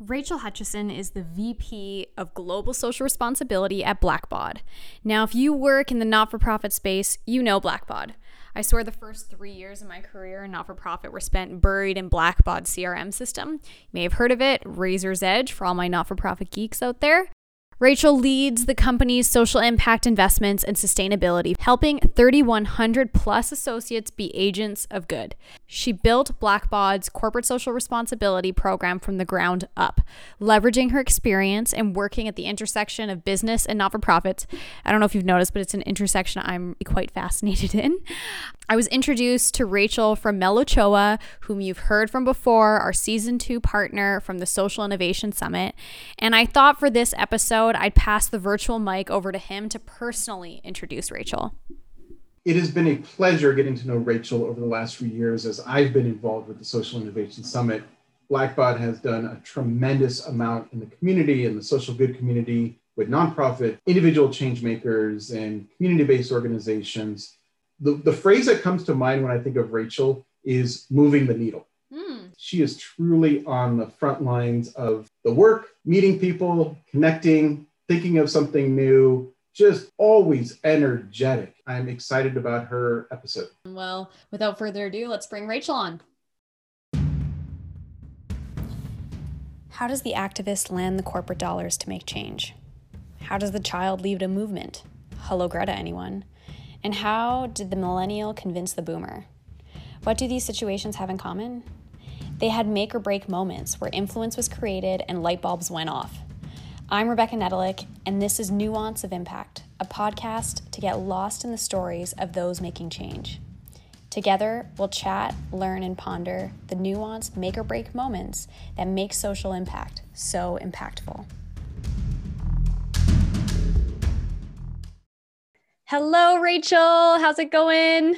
Rachel Hutchisson is the VP of Global Social Responsibility at Blackbaud. Now, if you work in the not for profit space, you know Blackbaud. I swear the first three years of my career in not for profit were spent buried in Blackbaud's CRM system. You may have heard of it, Razor's Edge, for all my not for profit geeks out there. Rachel leads the company's social impact investments and sustainability, helping 3,100 plus associates be agents of good. She built Blackbaud's corporate social responsibility program from the ground up, leveraging her experience and working at the intersection of business and not for profits. I don't know if you've noticed, but it's an intersection I'm quite fascinated in. I was introduced to Rachel from Melochoa, whom you've heard from before, our season two partner from the Social Innovation Summit. And I thought for this episode, I'd pass the virtual mic over to him to personally introduce Rachel. It has been a pleasure getting to know Rachel over the last few years as I've been involved with the Social Innovation Summit. Blackbaud has done a tremendous amount in the community and the social good community with nonprofit, individual change makers, and community based organizations the, the phrase that comes to mind when I think of Rachel is moving the needle. She is truly on the front lines of the work, meeting people, connecting, thinking of something new, just always energetic. I'm excited about her episode. Well, without further ado, let's bring Rachel on. How does the activist land the corporate dollars to make change? How does the child lead a movement? Hello, Greta, anyone? And how did the millennial convince the boomer? What do these situations have in common? They had make or break moments where influence was created and light bulbs went off. I'm Rebecca Nedelik, and this is Nuance of Impact, a podcast to get lost in the stories of those making change. Together, we'll chat, learn, and ponder the nuanced make or break moments that make social impact so impactful. Hello, Rachel. How's it going?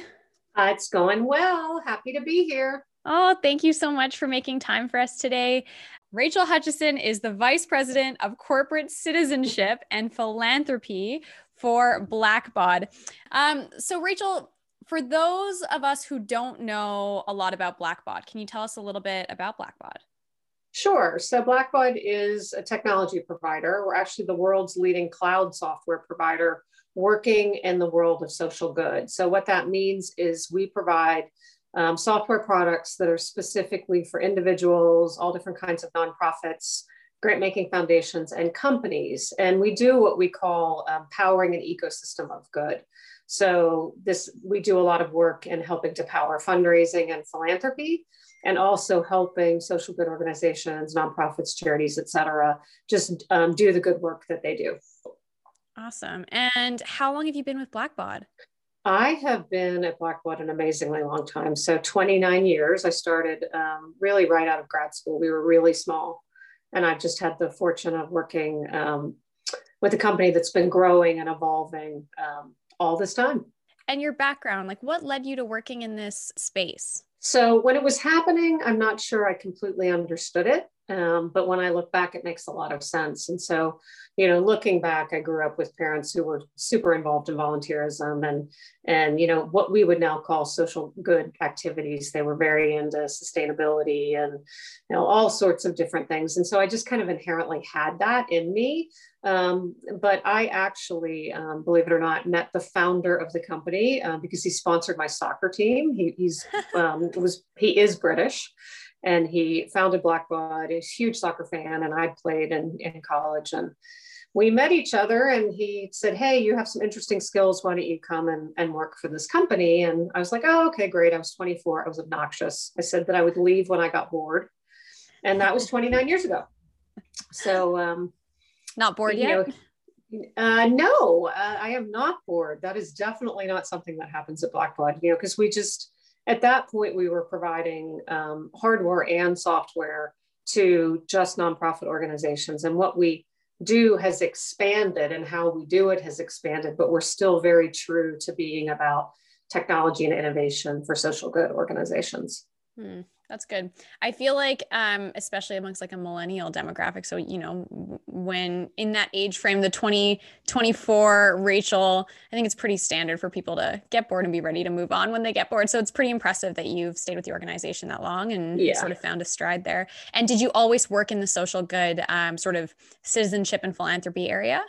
Uh, it's going well. Happy to be here. Oh, thank you so much for making time for us today. Rachel Hutchisson is the Vice President of Corporate Citizenship and Philanthropy for Blackbaud. Um, so, Rachel, for those of us who don't know a lot about Blackbaud, can you tell us a little bit about Blackbaud? Sure. So Blackbaud is a technology provider. We're actually the world's leading cloud software provider working in the world of social good. So, what that means is we provide um, software products that are specifically for individuals, all different kinds of nonprofits, grant making foundations, and companies. And we do what we call um, powering an ecosystem of good. So, this we do a lot of work in helping to power fundraising and philanthropy. And also helping social good organizations, nonprofits, charities, et cetera, just um, do the good work that they do. Awesome. And how long have you been with Blackbaud? I have been at Blackbaud an amazingly long time. So 29 years. I started um, really right out of grad school. We were really small. And I've just had the fortune of working um, with a company that's been growing and evolving um, all this time. And your background, like what led you to working in this space? So when it was happening, I'm not sure I completely understood it. Um, but when I look back, it makes a lot of sense. And so, you know, looking back, I grew up with parents who were super involved in volunteerism and and you know what we would now call social good activities. They were very into sustainability and you know all sorts of different things. And so I just kind of inherently had that in me. Um, but I actually, um, believe it or not, met the founder of the company uh, because he sponsored my soccer team. He, he's um, was he is British and he founded Blackbaud. He's a huge soccer fan, and I played in, in college. And we met each other, and he said, Hey, you have some interesting skills. Why don't you come and, and work for this company? And I was like, Oh, okay, great. I was 24. I was obnoxious. I said that I would leave when I got bored. And that was 29 years ago. So, um, not bored yet? Know, uh, no, uh, I am not bored. That is definitely not something that happens at Blackbaud, you know, because we just, at that point, we were providing um, hardware and software to just nonprofit organizations. And what we do has expanded and how we do it has expanded, but we're still very true to being about technology and innovation for social good organizations. Hmm. That's good. I feel like, um, especially amongst like a millennial demographic. So, you know, when in that age frame, the 20, 24 Rachel, I think it's pretty standard for people to get bored and be ready to move on when they get bored. So it's pretty impressive that you've stayed with the organization that long and yeah. sort of found a stride there. And did you always work in the social good, um, sort of citizenship and philanthropy area?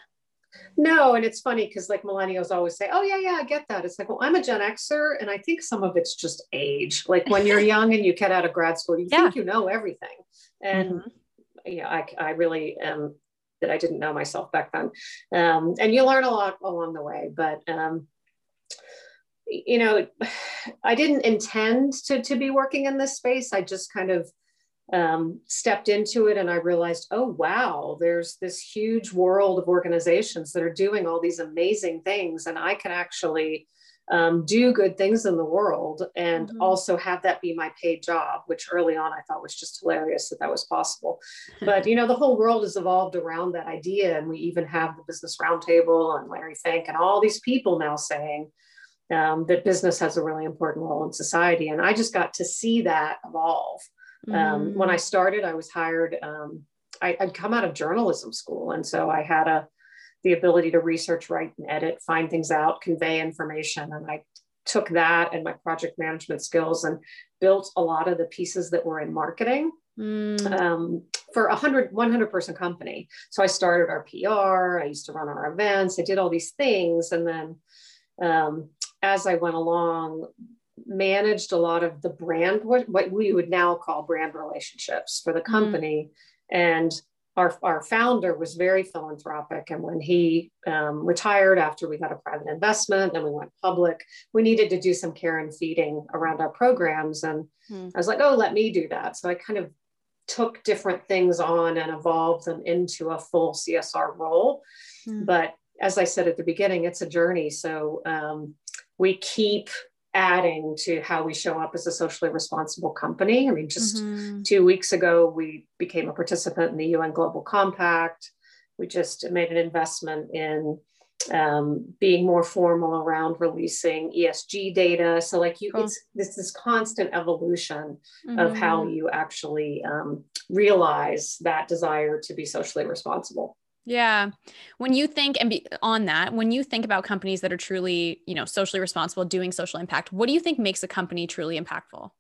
No, and it's funny because like millennials always say, "Oh yeah, yeah, I get that." It's like, well, I'm a Gen Xer, and I think some of it's just age. Like when you're young and you get out of grad school, you yeah. think you know everything, and mm-hmm. yeah, I, I really am that I didn't know myself back then, um, and you learn a lot along the way. But um, you know, I didn't intend to to be working in this space. I just kind of um, stepped into it and I realized, oh, wow, there's this huge world of organizations that are doing all these amazing things. And I can actually um, do good things in the world and mm-hmm. also have that be my paid job, which early on I thought was just hilarious that that was possible. But, you know, the whole world has evolved around that idea. And we even have the Business Roundtable and Larry Fink and all these people now saying, um, that business has a really important role in society. And I just got to see that evolve. Um, mm. when I started, I was hired. Um, I, would come out of journalism school, and so I had a the ability to research, write, and edit, find things out, convey information, and I took that and my project management skills and built a lot of the pieces that were in marketing mm. um, for a 100 100 person company so i started our pr i used to run our events i did all these things and then um, as i went along managed a lot of the brand, what, what we would now call brand relationships for the mm-hmm. company. Mm-hmm. And our, our founder was very philanthropic. And when he um, retired after we got a private investment and we went public, we needed to do some care and feeding around our programs. And mm-hmm. I was like, oh, let me do that. So I kind of took different things on and evolved them into a full CSR role. Mm-hmm. But as I said at the beginning, it's a journey. So um, we keep adding to how we show up as a socially responsible company. I mean, just mm-hmm. two weeks ago, we became a participant in the UN Global Compact. We just made an investment in um, being more formal around releasing ESG data. So, like you, cool. it's this this constant evolution mm-hmm. of how mm-hmm. you actually um, realize that desire to be socially responsible. Yeah. When you think and be on that, when you think about companies that are truly, you know, socially responsible, doing social impact, what do you think makes a company truly impactful?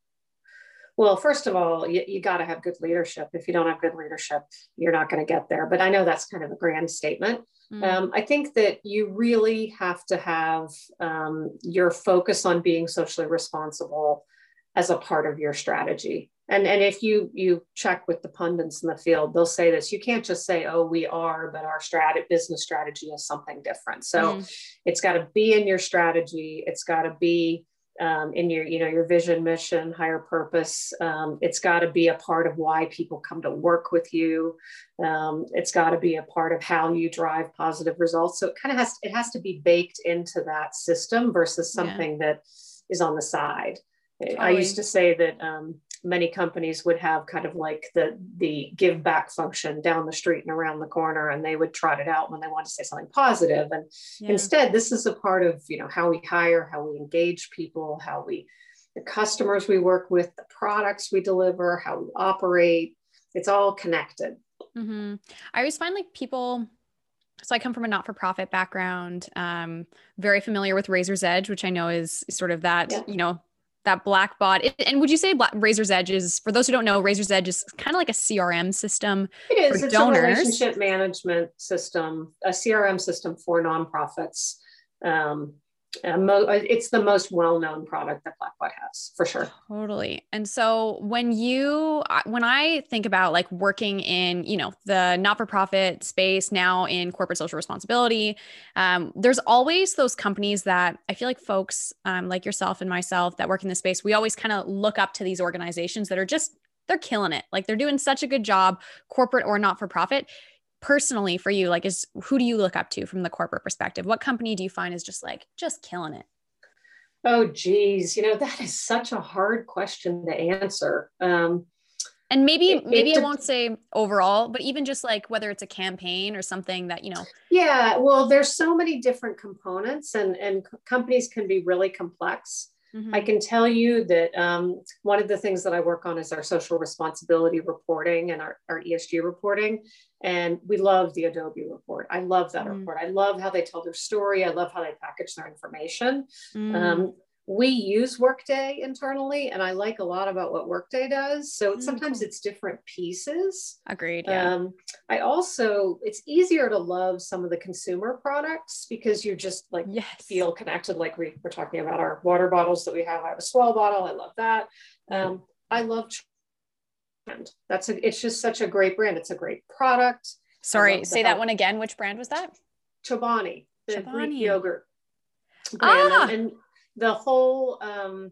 Well, first of all, you, you got to have good leadership. If you don't have good leadership, you're not going to get there. But I know that's kind of a grand statement. Mm. Um, I think that you really have to have um, your focus on being socially responsible as a part of your strategy and and if you you check with the pundits in the field they'll say this you can't just say oh we are but our strategy business strategy is something different. So mm. it's got to be in your strategy. It's got to be um, in your you know your vision mission higher purpose. Um, it's got to be a part of why people come to work with you. Um, it's got to be a part of how you drive positive results. So it kind of has it has to be baked into that system versus something yeah. that is on the side totally. i used to say that um, many companies would have kind of like the the give back function down the street and around the corner and they would trot it out when they want to say something positive. and yeah. instead this is a part of you know how we hire how we engage people how we the customers we work with the products we deliver how we operate it's all connected mm-hmm. i always find like people so I come from a not-for-profit background, um, very familiar with Razor's Edge, which I know is sort of that, yeah. you know, that Blackbaud. And would you say Black, Razor's Edge is, for those who don't know, Razor's Edge is kind of like a CRM system it is. it's donors. a relationship management system, a CRM system for nonprofits. Um, it's the most well-known product that Blackbaud has for sure. Totally. And so when you when I think about like working in you know the not-for-profit space now in corporate social responsibility, um, there's always those companies that I feel like folks um, like yourself and myself that work in this space, we always kind of look up to these organizations that are just they're killing it. Like they're doing such a good job, corporate or not for profit personally for you like is who do you look up to from the corporate perspective what company do you find is just like just killing it oh geez you know that is such a hard question to answer um and maybe it, maybe it, I won't say overall, but even just like whether it's a campaign or something that you know. Yeah, well, there's so many different components, and and companies can be really complex. Mm-hmm. I can tell you that um, one of the things that I work on is our social responsibility reporting and our, our ESG reporting. And we love the Adobe report. I love that mm. report. I love how they tell their story. I love how they package their information. Mm. Um, we use Workday internally, and I like a lot about what Workday does. So mm, sometimes it's different pieces. Agreed. Yeah. Um, I also, it's easier to love some of the consumer products because you just like yes. feel connected. Like we were talking about our water bottles that we have. I have a S'well bottle. I love that. Um, I love brand. That's a, it's just such a great brand. It's a great product. Sorry, say that one again. Which brand was that? Chobani, the Chobani. Greek yogurt brand. Ah. And, and the whole um,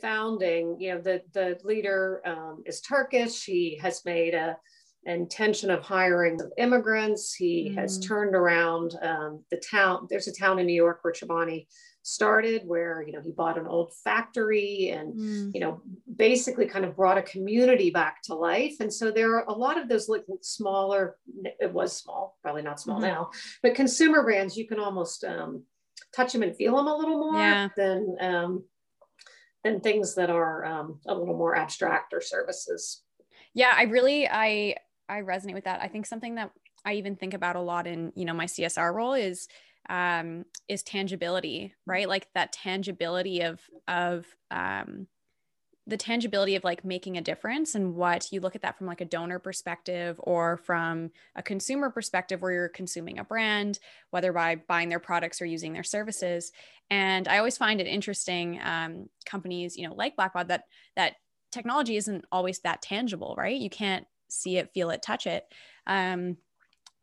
founding, you know, the, the leader um, is Turkish. He has made a intention of hiring immigrants. He mm. has turned around um, the town. There's a town in New York where Chobani started where you know he bought an old factory and mm. you know basically kind of brought a community back to life and so there are a lot of those like smaller it was small probably not small mm-hmm. now but consumer brands you can almost um, touch them and feel them a little more yeah. than um, than things that are um, a little more abstract or services. Yeah, I really I I resonate with that. I think something that I even think about a lot in you know my CSR role is um, is tangibility, right? Like that tangibility of of um, the tangibility of like making a difference and what you look at that from like a donor perspective or from a consumer perspective where you're consuming a brand whether by buying their products or using their services. And i always find it interesting um, companies you know like blackbaud that that technology isn't always that tangible right? You can't see it feel it touch it. Um,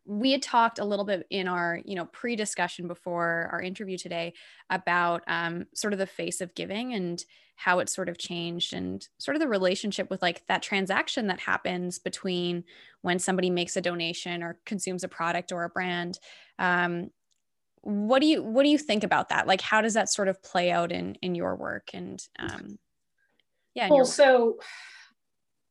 we had talked a little bit in our you know pre-discussion before our interview today about um, sort of the face of giving and how it's sort of changed and sort of the relationship with like that transaction that happens between when somebody makes a donation or consumes a product or a brand. Um, what do you what do you think about that? Like how does that sort of play out in in your work and um, yeah well so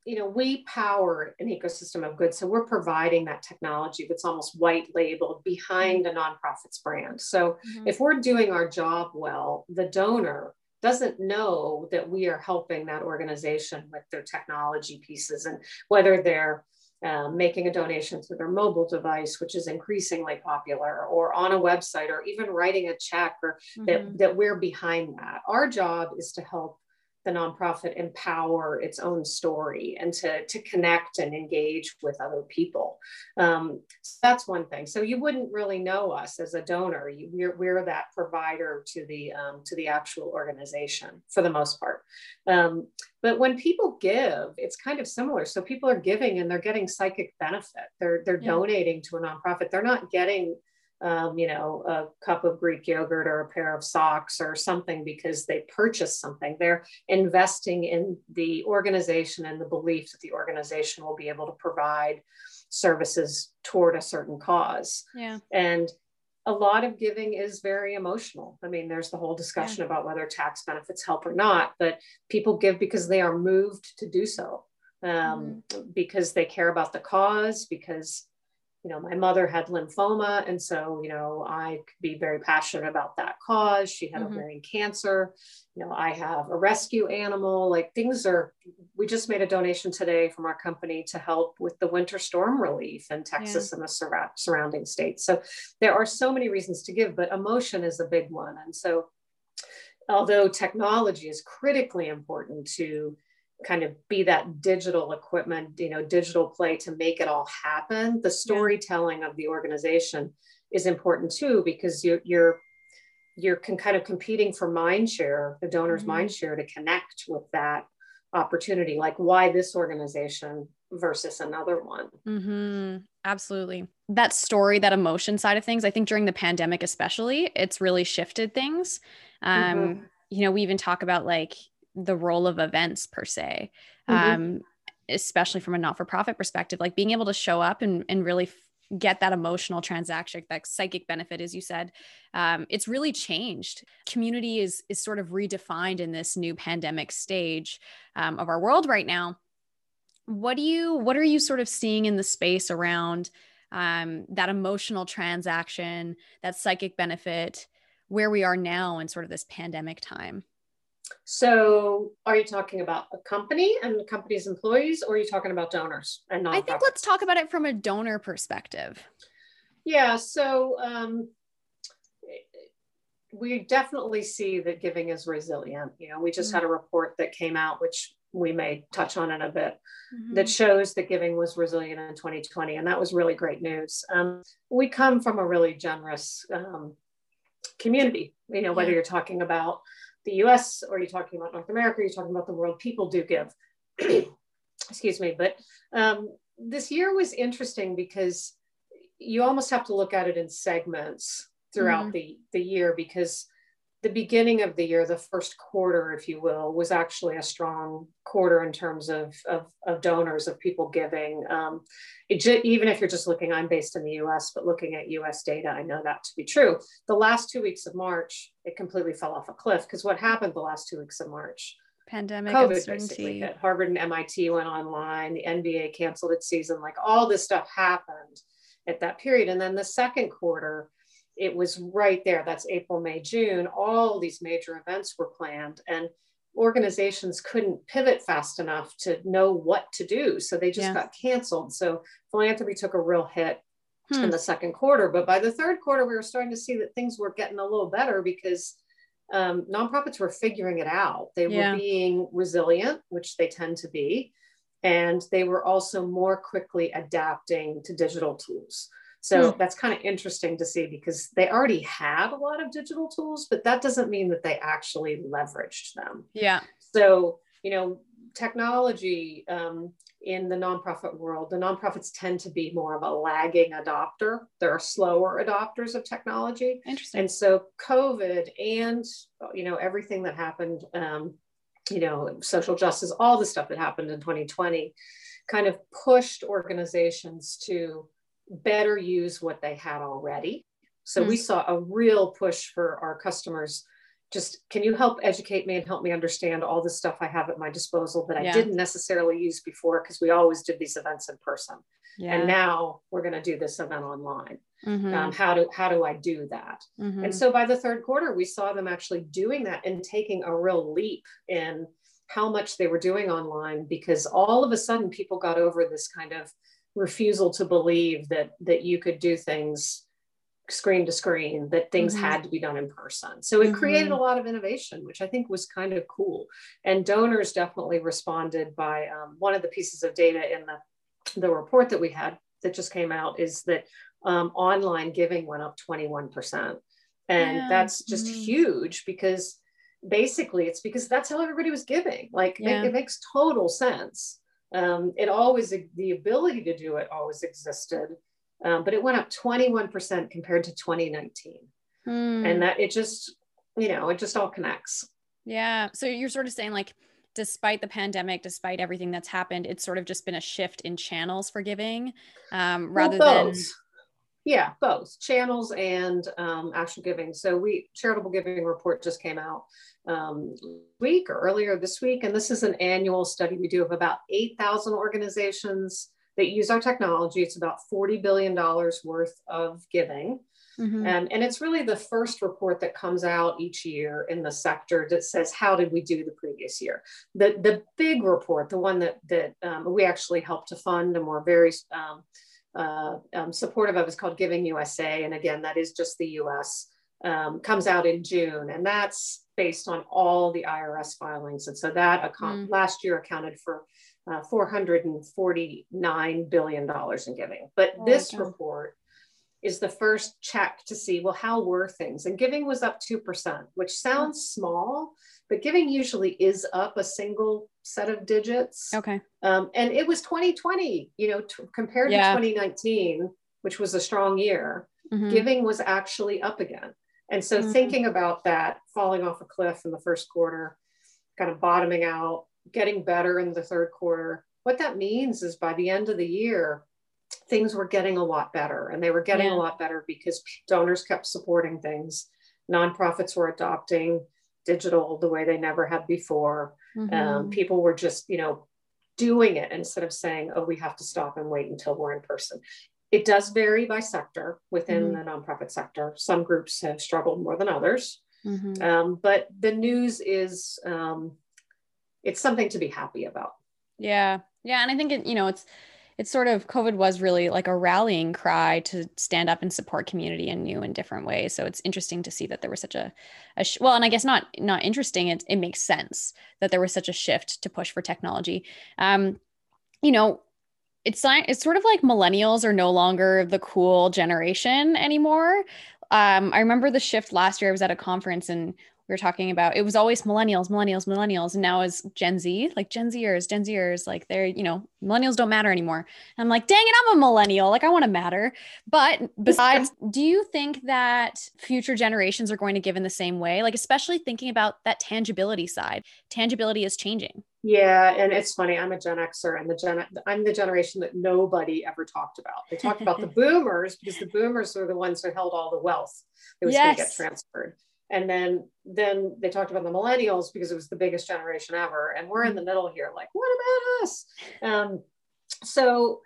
you know we power an ecosystem of goods so we're providing that technology that's almost white labeled behind mm-hmm. a nonprofit's brand so mm-hmm. if we're doing our job well the donor doesn't know that we are helping that organization with their technology pieces and whether they're um, making a donation through their mobile device, which is increasingly popular, or on a website, or even writing a check, or mm-hmm. that, that we're behind that. Our job is to help the nonprofit empower its own story and to, to connect and engage with other people. Um, so that's one thing. So you wouldn't really know us as a donor. You, we're, we're that provider to the um, to the actual organization for the most part. Um, but when people give, it's kind of similar. So people are giving and they're getting psychic benefit. They're they're yeah. donating to a nonprofit. They're not getting um, you know, a cup of Greek yogurt or a pair of socks or something because they purchased something. They're investing in the organization and the belief that the organization will be able to provide services toward a certain cause. Yeah. And a lot of giving is very emotional. I mean, there's the whole discussion yeah. about whether tax benefits help or not, but people give because they are moved to do so, um, mm-hmm. because they care about the cause, because you know, my mother had lymphoma. And so, you know, I could be very passionate about that cause. She had mm-hmm. ovarian cancer. You know, I have a rescue animal. Like things are, we just made a donation today from our company to help with the winter storm relief in Texas yeah. and the sur- surrounding states. So there are so many reasons to give, but emotion is a big one. And so, although technology is critically important to kind of be that digital equipment, you know, digital play to make it all happen. The storytelling yeah. of the organization is important too because you're you're you're con- kind of competing for mind share, the donor's mm-hmm. mind share to connect with that opportunity, like why this organization versus another one. Mm-hmm. Absolutely. That story, that emotion side of things, I think during the pandemic, especially, it's really shifted things. Um, mm-hmm. You know, we even talk about like the role of events per se mm-hmm. um, especially from a not-for-profit perspective like being able to show up and, and really f- get that emotional transaction that psychic benefit as you said um, it's really changed. Community is is sort of redefined in this new pandemic stage um, of our world right now. What do you what are you sort of seeing in the space around um, that emotional transaction that psychic benefit where we are now in sort of this pandemic time So, are you talking about a company and the company's employees, or are you talking about donors and nonprofits? I think let's talk about it from a donor perspective. Yeah. So, um, we definitely see that giving is resilient. You know, we just mm-hmm. had a report that came out, which we may touch on in a bit, mm-hmm. that shows that giving was resilient in 2020. And that was really great news. Um, we come from a really generous um, community, you know, whether yeah. you're talking about the US or are you're talking about North America, Are you're talking about the world, people do give. Excuse me. But um, this year was interesting because you almost have to look at it in segments throughout mm-hmm. the, the year because the beginning of the year, the first quarter, if you will, was actually a strong quarter in terms of, of, of donors, of people giving. Um, even if you're just looking, I'm based in the US, but looking at US data, I know that to be true. The last two weeks of March, it completely fell off a cliff because what happened the last two weeks of March? Pandemic COVID uncertainty. basically hit. Harvard and MIT went online, the NBA canceled its season, like all this stuff happened at that period. And then the second quarter, it was right there. That's April, May, June. All these major events were planned, and organizations couldn't pivot fast enough to know what to do. So they just yeah. got canceled. So philanthropy took a real hit hmm. in the second quarter. But by the third quarter, we were starting to see that things were getting a little better because um, nonprofits were figuring it out. They yeah. were being resilient, which they tend to be. And they were also more quickly adapting to digital tools. So mm. that's kind of interesting to see because they already had a lot of digital tools, but that doesn't mean that they actually leveraged them. Yeah. So, you know, technology um, in the nonprofit world, the nonprofits tend to be more of a lagging adopter. They're slower adopters of technology. Interesting. And so COVID and, you know, everything that happened, um, you know, social justice, all the stuff that happened in 2020 kind of pushed organizations to better use what they had already. So mm-hmm. we saw a real push for our customers. Just can you help educate me and help me understand all the stuff I have at my disposal that I didn't necessarily use before because we always did these events in person. Yeah. And now we're going to do this event online. Mm-hmm. Um, how do how do I do that? Mm-hmm. And so by the third quarter, we saw them actually doing that and taking a real leap in how much they were doing online because all of a sudden people got over this kind of refusal to believe that that you could do things screen to screen that things mm-hmm. had to be done in person so it mm-hmm. created a lot of innovation which i think was kind of cool and donors definitely responded by um, one of the pieces of data in the the report that we had that just came out is that um, online giving went up 21% and yeah. that's just mm-hmm. huge because basically it's because that's how everybody was giving like yeah. it, it makes total sense um, it always, the ability to do it always existed, um, but it went up 21% compared to 2019. Hmm. And that it just, you know, it just all connects. Yeah. So you're sort of saying like, despite the pandemic, despite everything that's happened, it's sort of just been a shift in channels for giving um, rather well, than. Yeah, both channels and um, actual giving. So we charitable giving report just came out um, week or earlier this week. And this is an annual study we do of about 8,000 organizations that use our technology. It's about $40 billion worth of giving. Mm-hmm. Um, and it's really the first report that comes out each year in the sector that says, how did we do the previous year? The, the big report, the one that, that um, we actually helped to fund and we're very um, uh, um, supportive of is called Giving USA. And again, that is just the US, um, comes out in June. And that's based on all the IRS filings. And so that account, mm. last year accounted for uh, $449 billion in giving. But oh, this okay. report is the first check to see, well, how were things? And giving was up 2%, which sounds mm. small, but giving usually is up a single set of digits. Okay. Um, and it was 2020, you know, t- compared yeah. to 2019, which was a strong year, mm-hmm. giving was actually up again. And so mm-hmm. thinking about that falling off a cliff in the first quarter, kind of bottoming out, getting better in the third quarter, what that means is by the end of the year, things were getting a lot better. And they were getting yeah. a lot better because donors kept supporting things. Nonprofits were adopting digital the way they never had before. Mm-hmm. Um, people were just, you know, doing it instead of saying, oh, we have to stop and wait until we're in person. It does vary by sector within mm-hmm. the nonprofit sector. Some groups have struggled more than others. Mm-hmm. Um, but the news is um, it's something to be happy about. Yeah, yeah, and I think it, you know it's it's sort of COVID was really like a rallying cry to stand up and support community in new and different ways. So it's interesting to see that there was such a, a sh- well, and I guess not not interesting. It it makes sense that there was such a shift to push for technology. Um, you know, it's it's sort of like millennials are no longer the cool generation anymore. Um, I remember the shift last year. I was at a conference and we were talking about it was always millennials, millennials, millennials, and now is Gen Z, like Gen Zers, Gen Zers, like they're, you know, millennials don't matter anymore. And I'm like, dang it, I'm a millennial. Like I want to matter. But besides, do you think that future generations are going to give in the same way? Like, especially thinking about that tangibility side. Tangibility is changing. Yeah, and it's funny. I'm a Gen Xer, and the Gen I'm the generation that nobody ever talked about. They talked about the Boomers because the Boomers were the ones who held all the wealth that was yes. going to get transferred and then then they talked about the millennials because it was the biggest generation ever. And we're in the middle here like what about us? Um, so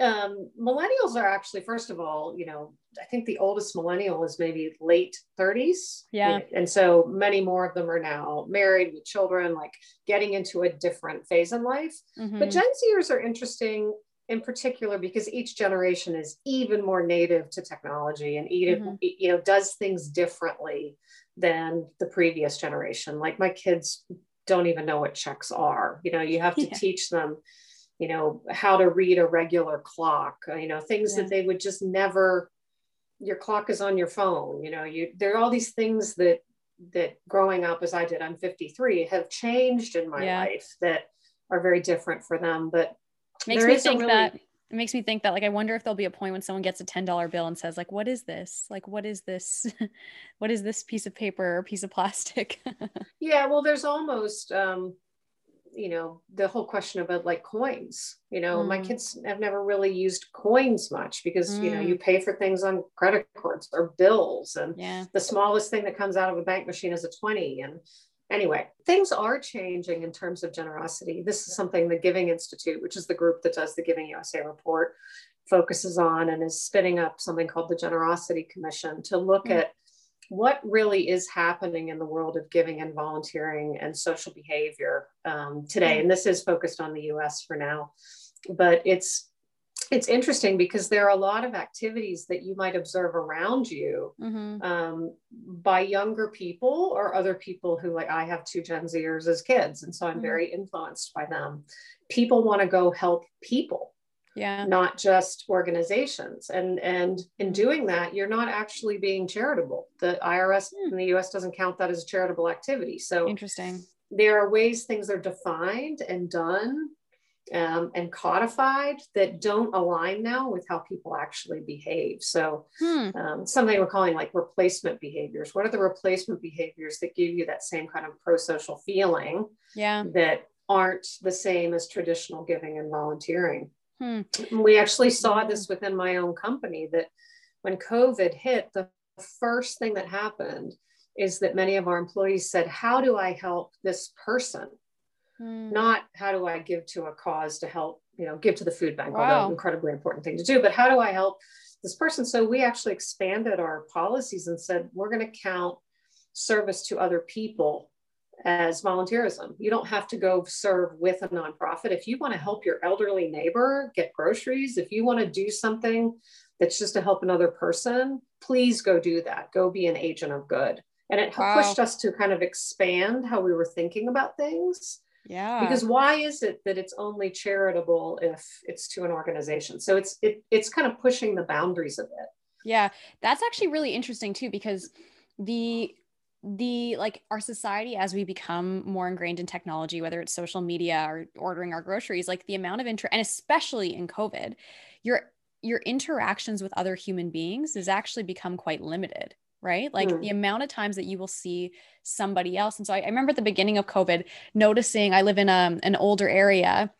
um, millennials are actually first of all you know i think the oldest millennial is maybe late 30s yeah. And so many more of them are now married with children like getting into a different phase in life. Mm-hmm. but gen zers are interesting in particular because each generation is even more native to technology and even mm-hmm. you know does things differently than the previous generation like my kids don't even know what checks are you know you have to yeah. teach them you know how to read a regular clock uh, you know things yeah. that they would just never your clock is on your phone you know you there are all these things that that growing up as i did i'm 53 have changed in my yeah. life that are very different for them but makes me think really... that it makes me think that like I wonder if there'll be a point when someone gets a $10 bill and says like what is this? Like what is this? what is this piece of paper or piece of plastic? yeah, well there's almost um you know the whole question about like coins you know mm. my kids have never really used coins much because mm. you know you mm. pay for things on credit cards or bills and yeah. the smallest thing that comes out of a bank machine is a 20 and anyway, things are changing in terms of generosity. This is something the Giving Institute, which is the group that does the Giving USA report, focuses on and is spinning up something called the Generosity Commission to look mm-hmm. at what really is happening in the world of giving and volunteering and social behavior um, today. Mm-hmm. And this is focused on the US for now, but it's it's interesting because there are a lot of activities that you might observe around you mm-hmm. um, by younger people or other people who like i have two gen zers as kids and so i'm mm-hmm. very influenced by them. People want to go help people yeah. not just organizations. And and in doing that you're not actually being charitable. The irs mm. in the us doesn't count that as a charitable activity. So interesting. there are ways things are defined and done um, and codified that don't align now with how people actually behave. So, hmm. um, something we're calling like replacement behaviors. What are the replacement behaviors that give you that same kind of pro social feeling? Yeah. That aren't the same as traditional giving and volunteering. Hmm. We actually saw this within my own company that when COVID hit, the first thing that happened is that many of our employees said, How do I help this person? Mm. not how do I give to a cause to help, you know, give to the food bank, wow. although incredibly important thing to do, but how do I help this person? So we actually expanded our policies and said, we're going to count service to other people as volunteerism. You don't have to go serve with a nonprofit. If you want to help your elderly neighbor get groceries, if you want to do something that's just to help another person, please go do that. Go be an agent of good. And it wow. pushed us to kind of expand how we were thinking about things. Yeah. Because why is it that it's only charitable if it's to an organization? So it's it it's kind of pushing the boundaries of it. Yeah. That's actually really interesting too because the the like our society as we become more ingrained in technology whether it's social media or ordering our groceries like the amount of interest and especially in covid your your interactions with other human beings has actually become quite limited right? Like mm. the amount of times that you will see somebody else. And so I, I remember at the beginning of COVID noticing I live in a, um, an older area,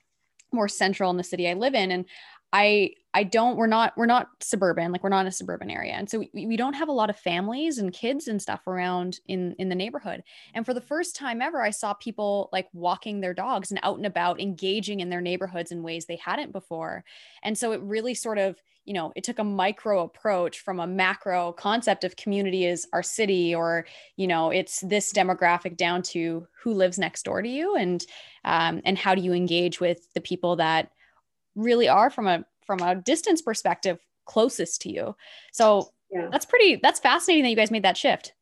more central in the city I live in. And I I don't we're not we're not suburban like we're not a suburban area. And so we, we don't have a lot of families and kids and stuff around in in the neighborhood. And for the first time ever I saw people like walking their dogs and out and about engaging in their neighborhoods in ways they hadn't before. And so it really sort of you know it took a micro approach from a macro concept of community is our city or you know it's this demographic down to who lives next door to you. And um, and how do you engage with the people that really are from a from a distance perspective closest to you so yeah. that's pretty that's fascinating that you guys made that shift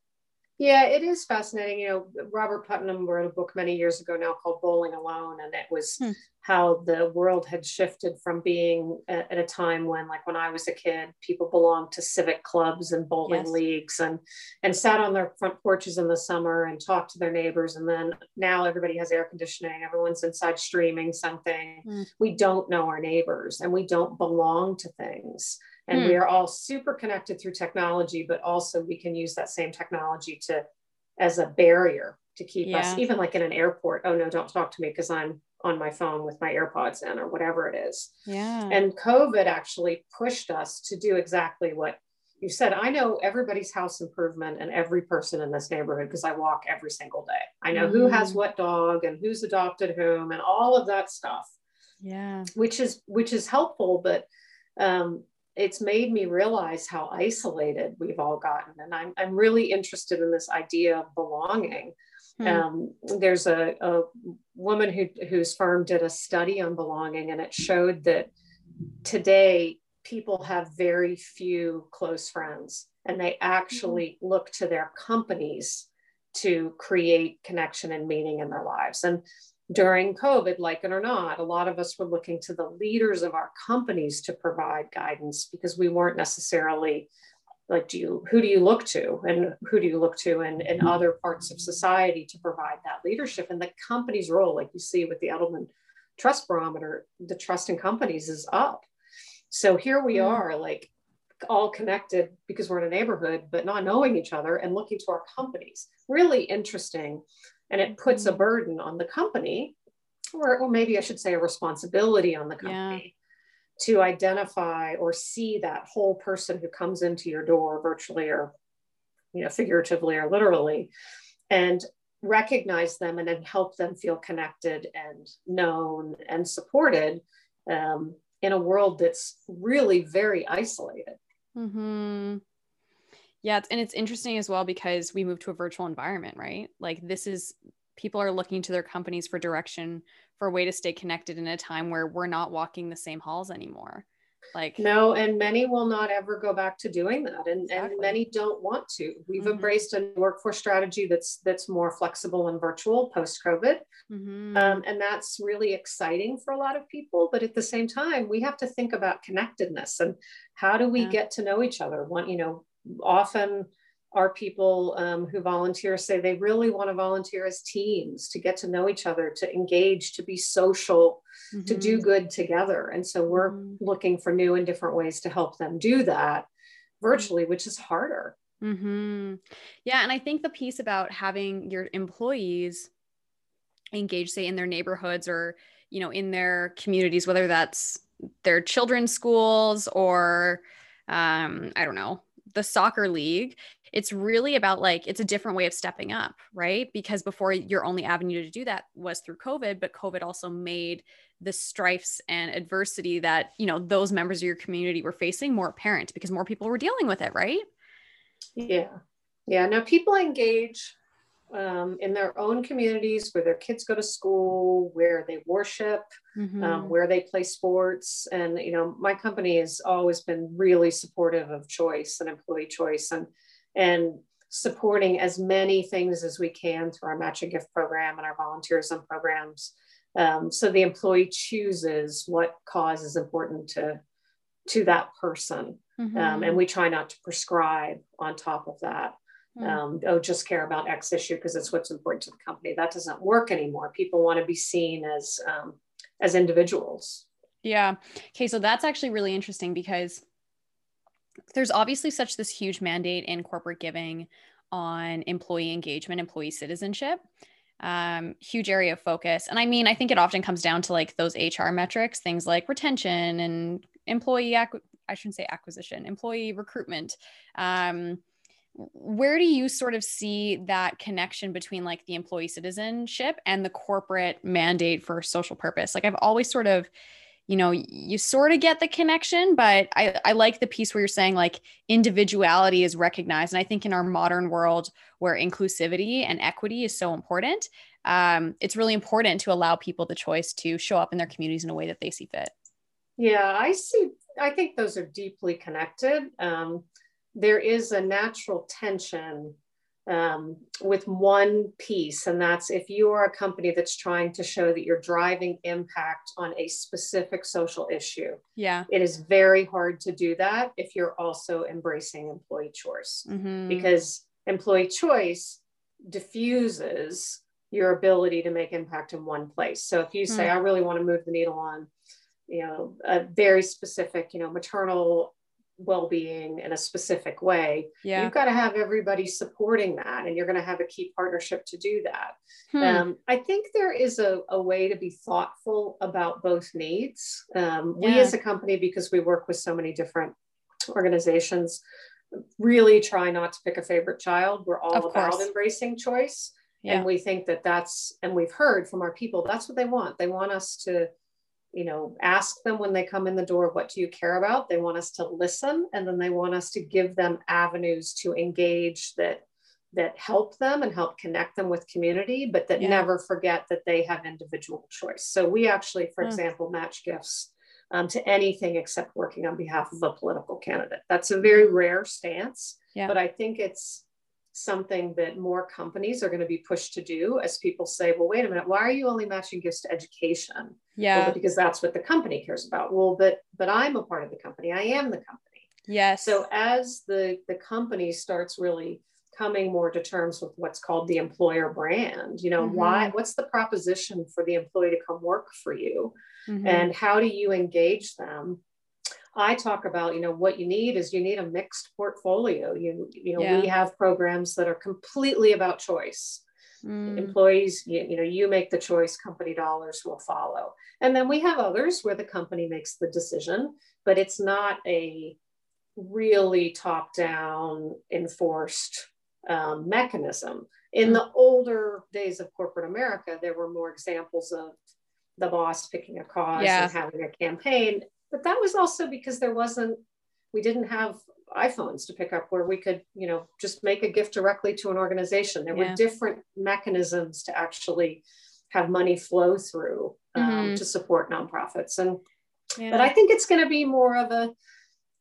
yeah, it is fascinating. You know, Robert Putnam wrote a book many years ago now called Bowling Alone, and it was hmm. how the world had shifted from being at, at, a time when, like when I was a kid, people belonged to civic clubs and bowling yes. leagues and and sat on their front porches in the summer and talked to their neighbors. And then now everybody has air conditioning, everyone's inside streaming something. Hmm. We don't know our neighbors and we don't belong to things and hmm. we are all super connected through technology but also we can use that same technology to as a barrier to keep yeah. us even like in an airport oh no don't talk to me because i'm on my phone with my airpods in or whatever it is yeah and covid actually pushed us to do exactly what you said i know everybody's house improvement and every person in this neighborhood because i walk every single day i know mm. who has mm-hmm. what dog and who's adopted whom and all of that stuff yeah which is which is helpful but um, it's made me realize how isolated we've all gotten. And I'm, I'm really interested in this idea of belonging. Hmm. Um, there's a, a woman who, whose firm did a study on belonging, and it showed that today people have very few close friends, and they actually hmm. look to their companies to create connection and meaning in their lives. And during COVID, like it or not, a lot of us were looking to the leaders of our companies to provide guidance because we weren't necessarily like, do you, who do you look to and who do you look to in, in other parts of society to provide that leadership? And the company's role, like you see with the Edelman Trust Barometer, the trust in companies is up. So here we mm-hmm. are, like all connected because we're in a neighborhood, but not knowing each other and looking to our companies. Really interesting and it puts a mm-hmm. burden on the company or, or maybe i should say a responsibility on the company yeah. to identify or see that whole person who comes into your door virtually or you know figuratively or literally and recognize them and then help them feel connected and known and supported um, in a world that's really very isolated mm-hmm. Yeah, and it's interesting as well because we moved to a virtual environment, right? Like this is people are looking to their companies for direction for a way to stay connected in a time where we're not walking the same halls anymore. Like no, and many will not ever go back to doing that, and exactly. and many don't want to. We've mm-hmm. embraced a workforce strategy that's that's more flexible and virtual post COVID, mm-hmm. um, and that's really exciting for a lot of people. But at the same time, we have to think about connectedness and how do we yeah. get to know each other. One, you know, often our people um, who volunteer say they really want to volunteer as teams to get to know each other, to engage, to be social, mm-hmm. to do mm-hmm. good together. And so we're mm-hmm. looking for new and different ways to help them do that virtually, which is harder. Mm-hmm. Yeah. And I think the piece about having your employees engage, say, in their neighborhoods or, you know, in their communities, whether that's their children's schools or, um, I don't know, the soccer league it's really about like it's a different way of stepping up right? Because before your only avenue to do that was through covid but covid also made the strifes and adversity that you know those members of your community were facing more apparent because more people were dealing with it right? Yeah. Yeah. Now people engage um, in their own communities where their kids go to school, where they worship, um, mm-hmm. um, where they play sports. And, you know, my company has always been really supportive of choice and employee choice and, and supporting as many things as we can through our matching gift program and our volunteerism programs. Um, so the employee chooses what cause is important to, to that person. Mm-hmm. Um, and we try not to prescribe on top of that. Hmm. um, oh, just care about X issue because it's what's important to the company. That doesn't work anymore. People want to be seen as um, as individuals. Yeah. Okay. So that's actually really interesting because there's obviously such this huge mandate in corporate giving on employee engagement, employee citizenship. Um, huge area of focus. And I mean, I think it often comes down to like those HR metrics, things like retention and employee, ac- I shouldn't say acquisition, employee recruitment. Um, where do you sort of see that connection between like the employee citizenship and the corporate mandate for social purpose like i've always sort of you know, you sort of get the connection, but I, I like the piece where you're saying like individuality is recognized. And I think in our modern world where inclusivity and equity is so important, um, it's really important to allow people the choice to show up in their communities in a way that they see fit. Yeah, I see. I think those are deeply connected. Um, there is a natural tension um, with one piece, and that's if you are a company that's trying to show that you're driving impact on a specific social issue. Yeah. It is very hard to do that if you're also embracing employee choice mm-hmm. because employee choice diffuses your ability to make impact in one place. So if you say, mm. I really want to move the needle on, you know, a very specific, you know, maternal well-being in a specific way yeah. you've got to have everybody supporting that and you're going to have a key partnership to do that hmm. um, i think there is a, a, way to be thoughtful about both needs um, yeah. we as a company because we work with so many different organizations really try not to pick a favorite child we're all about embracing choice yeah. and we think that that's and we've heard from our people that's what they want they want us to you know ask them when they come in the door what do you care about they want us to listen and then they want us to give them avenues to engage that that help them and help connect them with community but that yeah. never forget that they have individual choice so we actually for example match gifts um, to anything except working on behalf of a political candidate that's a very rare stance yeah. but i think it's something that more companies are going to be pushed to do as people say, well, wait a minute, why are you only matching gifts to education? Yeah. Well, because that's what the company cares about. Well, but but I'm a part of the company. I am the company. Yes. So as the the company starts really coming more to terms with what's called the employer brand, you know, mm-hmm. why what's the proposition for the employee to come work for you? Mm-hmm. And how do you engage them I talk about, you know, what you need is you need a mixed portfolio. You, you know, yeah. we have programs that are completely about choice. Mm. Employees, you, you know, you make the choice, company dollars will follow. And then we have others where the company makes the decision, but it's not a really top down enforced um, mechanism. In the older days of corporate America, there were more examples of the boss picking a cause yeah. and having a campaign but that was also because there wasn't we didn't have iPhones to pick up where we could, you know, just make a gift directly to an organization. There yeah. were different mechanisms to actually have money flow through um, mm-hmm. to support nonprofits. And yeah. but I think it's going to be more of a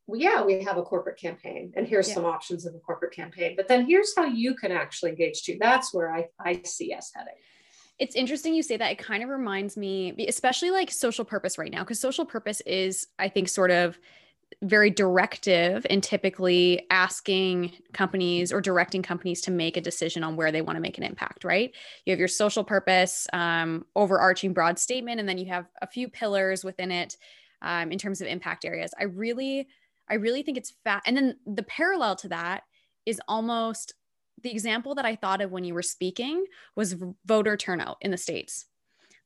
well, yeah, we have a corporate campaign, and here's yeah. some options of a corporate campaign. But then here's how you can actually engage too. That's where I, I see us heading. It's interesting you say that. It kind of reminds me, especially like social purpose right now, because social purpose is, I think, sort of very directive and typically asking companies or directing companies to make a decision on where they want to make an impact, right? You have your social purpose, um, overarching broad statement, and then you have a few pillars within it um, in terms of impact areas. I really, I really think it's fat. And then the parallel to that is almost the example that I thought of when you were speaking was voter turnout in the States.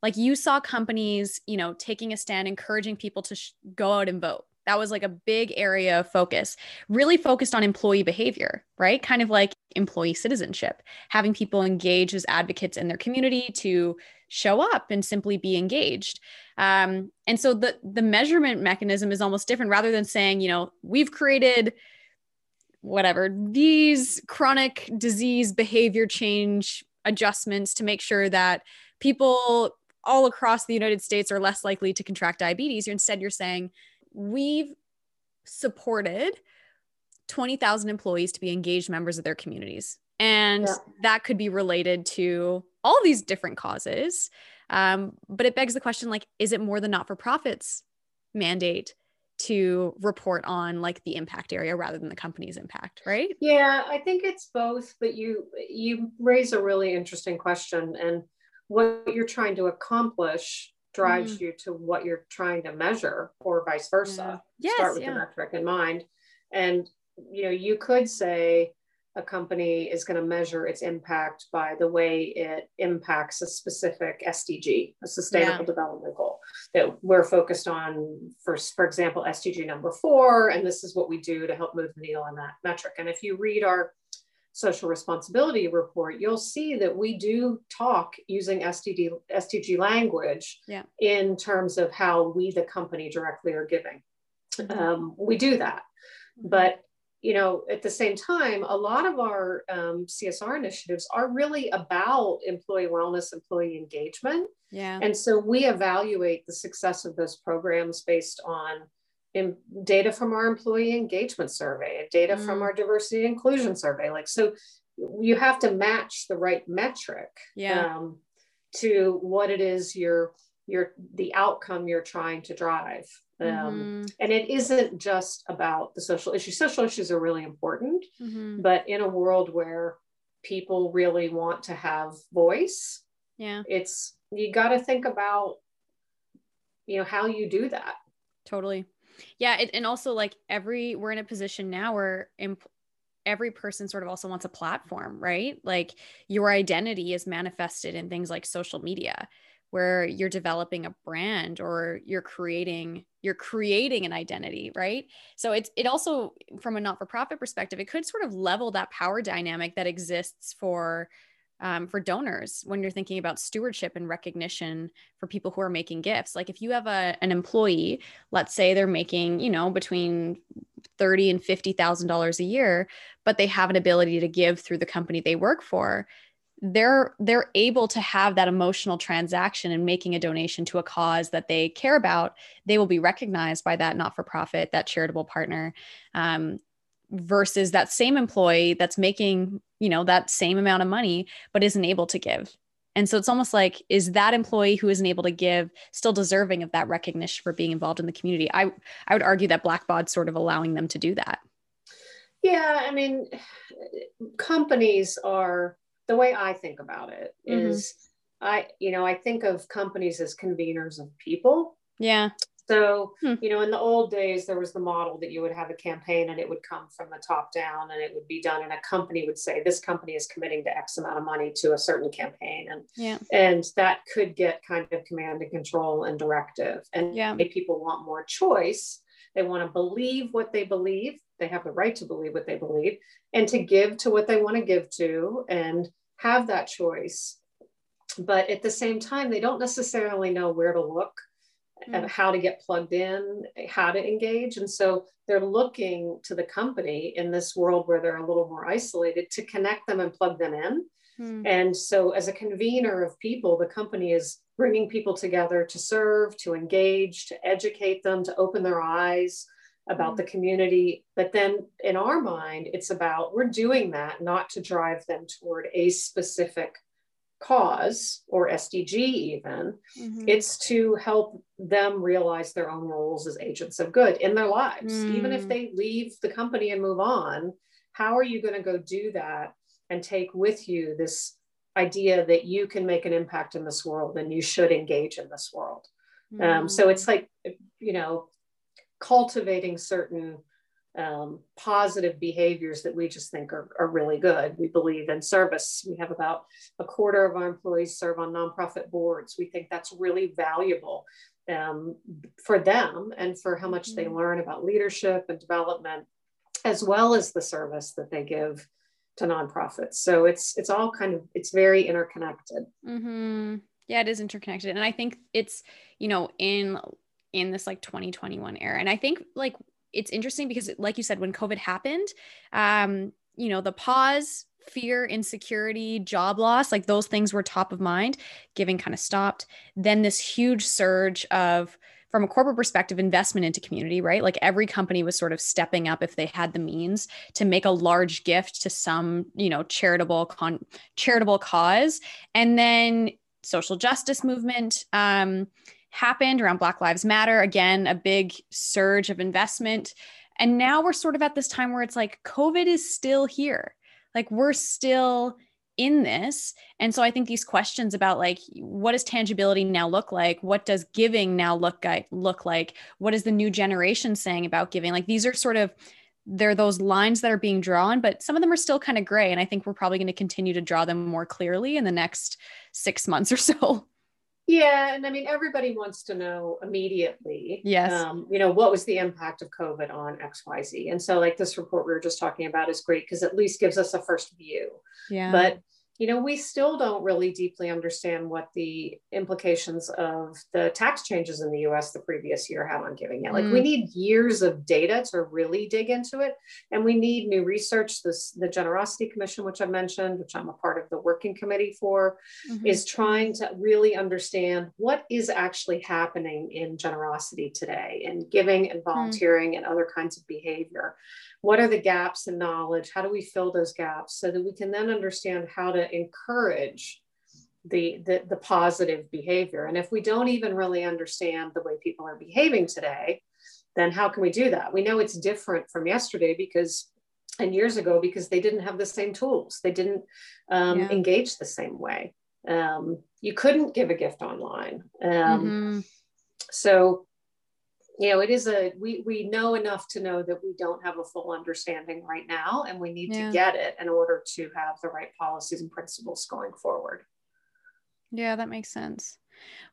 Like you saw companies, you know, taking a stand, encouraging people to sh- go out and vote. That was like a big area of focus, really focused on employee behavior, right? Kind of like employee citizenship, having people engage as advocates in their community to show up and simply be engaged. Um, and so the the measurement mechanism is almost different rather than saying, you know, we've created whatever these chronic disease behavior change adjustments to make sure that people all across the United States are less likely to contract diabetes. Instead, you're saying we've supported 20,000 employees to be engaged members of their communities. And yeah. that could be related to all these different causes. Um, but it begs the question like, is it more the not for profits mandate to report on like the impact area rather than the company's impact right yeah i think it's both but you you raise a really interesting question and what you're trying to accomplish drives mm. you to what you're trying to measure or vice versa yeah. yes, start with yeah. the metric in mind and you know you could say a company is going to measure its impact by the way it impacts a specific SDG, a sustainable yeah. development goal that we're focused on for, for example, SDG number four, and this is what we do to help move the needle on that metric. And if you read our social responsibility report, you'll see that we do talk using SDG, SDG language yeah. in terms of how we, the company, directly are giving. Mm-hmm. Um, we do that. Mm-hmm. But you know, at the same time, a lot of our um, CSR initiatives are really about employee wellness, employee engagement. Yeah. And so we evaluate the success of those programs based on in data from our employee engagement survey, data mm. from our diversity inclusion survey. Like, so you have to match the right metric yeah. um, to what it is you're, you're, the outcome you're trying to drive. Um, mm-hmm. And it isn't just about the social issues. Social issues are really important, mm-hmm. but in a world where people really want to have voice, yeah, it's you got to think about, you know, how you do that. Totally. Yeah, it, and also like every we're in a position now where imp- every person sort of also wants a platform, right? Like your identity is manifested in things like social media where you're developing a brand or you're creating you're creating an identity right? So it's it also from a not-for-profit perspective it could sort of level that power dynamic that exists for um, for donors when you're thinking about stewardship and recognition for people who are making gifts. Like if you have a, an employee let's say they're making you know between 30 and 50 thousand dollars a year but they have an ability to give through the company they work for they're they're able to have that emotional transaction and making a donation to a cause that they care about they will be recognized by that not-for-profit that charitable partner um, versus that same employee that's making you know that same amount of money but isn't able to give. And so it's almost like is that employee who isn't able to give still deserving of that recognition for being involved in the community? I i would argue that blackbaud's sort of allowing them to do that. Yeah i mean companies are the way i think about it mm-hmm. is i you know i think of companies as conveners of people yeah so, hmm. you know, in the old days, there was the model that you would have a campaign and it would come from the top down and it would be done. And a company would say, this company is committing to X amount of money to a certain campaign. And, yeah. and that could get kind of command and control and directive. And yeah. people want more choice. They want to believe what they believe. They have the right to believe what they believe and to give to what they want to give to and have that choice. But at the same time, they don't necessarily know where to look mm. how to get plugged in, how to engage. And so they're looking to the company in this world where they're a little more isolated to connect them and plug them in. Mm. And so, as a convener of people, the company is bringing people together to serve, to engage, to educate them, to open their eyes about mm. the community. But then in our mind, it's about we're doing that not to drive them toward a specific cause or SDG even, mm-hmm. it's to help them realize their own roles as agents of good in their lives. Mm. Even if mm. they leave the company and move on, how are you going to go do that and take with you this idea that you can make an impact in this world and you should engage in this world? Um, so it's mm. like, you know, cultivating certain um, positive behaviors that we just think are, are really good. We believe in service. We have about a quarter of our employees serve on nonprofit boards. We think that's really valuable um, for them and for how much they mm-hmm. learn about leadership and development, as well as the service that they give to nonprofits. So it's it's all kind of it's very interconnected. Mm-hmm. Yeah, it is interconnected, and I think it's you know in in this like 2021 era, and I think like it's interesting because like you said when covid happened um you know the pause fear insecurity job loss like those things were top of mind. Giving kind of stopped. Then this huge surge of from a corporate perspective investment into community right? Like every company was sort of stepping up if they had the means to make a large gift to some you know charitable con charitable cause. And then social justice movement um happened around Black Lives Matter. Again, a big surge of investment. And now we're sort of at this time where it's like COVID is still here. Like we're still in this. And so I think these questions about like what does tangibility now look like? What does giving now look like look like? What is the new generation saying about giving? Like these are sort of they're those lines that are being drawn, but some of them are still kind of gray. And I think we're probably going to continue to draw them more clearly in the next six months or so. Yeah, and I mean everybody wants to know immediately. Yes. Um, you know, what was the impact of COVID on XYZ? And so like this report we were just talking about is great because at least gives us a first view. Yeah. But you know, we still don't really deeply understand what the implications of the tax changes in the US the previous year had on giving yet. Like Mm. we need years of data to really dig into it. And we need new research. This the Generosity Commission, which I mentioned, which I'm a part of the working committee for, Mhm. is trying to really understand what is actually happening in generosity today and giving and volunteering and other kinds of behavior. What are the gaps in knowledge? How do we fill those gaps so that we can then understand how to encourage the, the, the positive behavior? And if we don't even really understand the way people are behaving today, then how can we do that? We know it's different from yesterday because and years ago because they didn't have the same tools. They didn't um, Yeah. engage the same way. Um, you couldn't give a gift online. Um, Mhm. So, you know, it is a, we, we know enough to know that we don't have a full understanding right now, and we need Yeah. to get it in order to have the right policies and principles going forward. Yeah, that makes sense.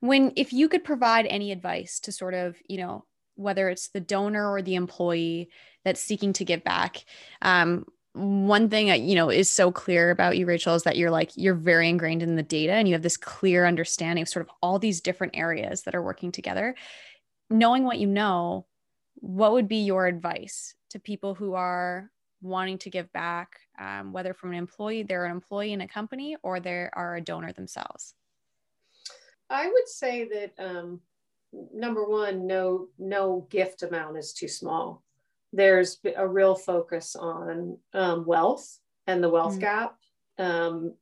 When if you could provide any advice to sort of, you know, whether it's the donor or the employee that's seeking to give back, um, one thing that you know is so clear about you, Rachel, is that you're like you're very ingrained in the data and you have this clear understanding of sort of all these different areas that are working together. Knowing what you know, what would be your advice to people who are wanting to give back, um, whether from an employee, they're an employee in a company, or they are a donor themselves? I would say that um, number one, no no gift amount is too small. There's a real focus on um, wealth and the wealth Mm. gap, um,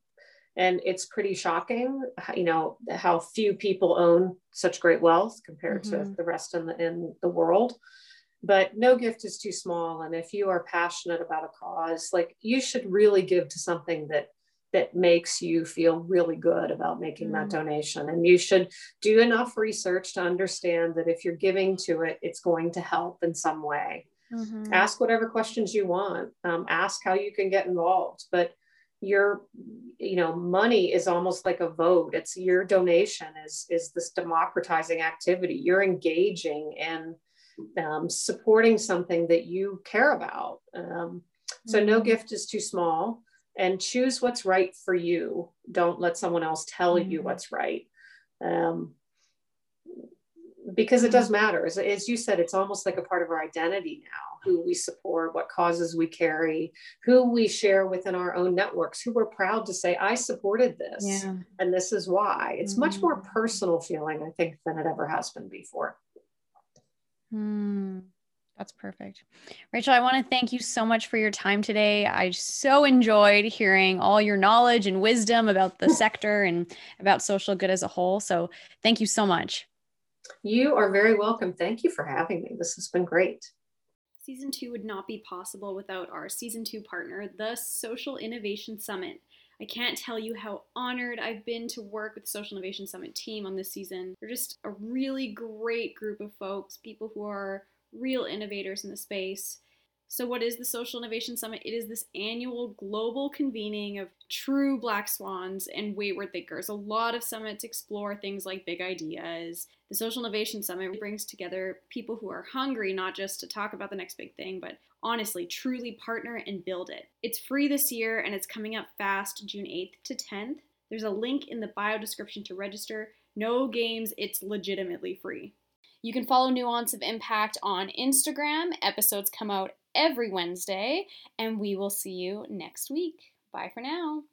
and it's pretty shocking, you know, how few people own such great wealth compared to Mhm. the rest in the in the world. But no gift is too small, and if you are passionate about a cause, like you should really give to something that that makes you feel really good about making that Mm. donation. And you should do enough research to understand that if you're giving to it, it's going to help in some way. Mhm. Ask whatever questions you want. Um, ask how you can get involved. But your, you know, money is almost like a vote. It's your donation is is this democratizing activity. You're engaging in um, supporting something that you care about. Um, so no Mhm. gift is too small and choose what's right for you. Don't let someone else tell you Mhm. what's right. Um, because it does matter. As, as you said, it's almost like a part of our identity now who we support, what causes we carry, who we share within our own networks, who we're proud to say, I supported this Yeah. and this is why. It's much more Mhm. personal feeling, I think, than it ever has been before. Hmm. That's perfect. Rachel, I want to thank you so much for your time today. I so enjoyed hearing all your knowledge and wisdom about the sector and about social good as a whole. So thank you so much. You are very welcome. Thank you for having me. This has been great. Season two would not be possible without our season two partner, the Social Innovation Summit. I can't tell you how honored I've been to work with the Social Innovation Summit team on this season. They're just a really great group of folks, people who are real innovators in the space. So, what is the Social Innovation Summit? It is this annual global convening of true black swans and wayward thinkers. A lot of summits explore things like big ideas. The Social Innovation Summit brings together people who are hungry not just to talk about the next big thing, but honestly, truly partner and build it. It's free this year and it's coming up fast June 8th to 10th. There's a link in the bio description to register. No games, it's legitimately free. You can follow Nuance of Impact on Instagram. Episodes come out every Wednesday, and we will see you next week. Bye for now.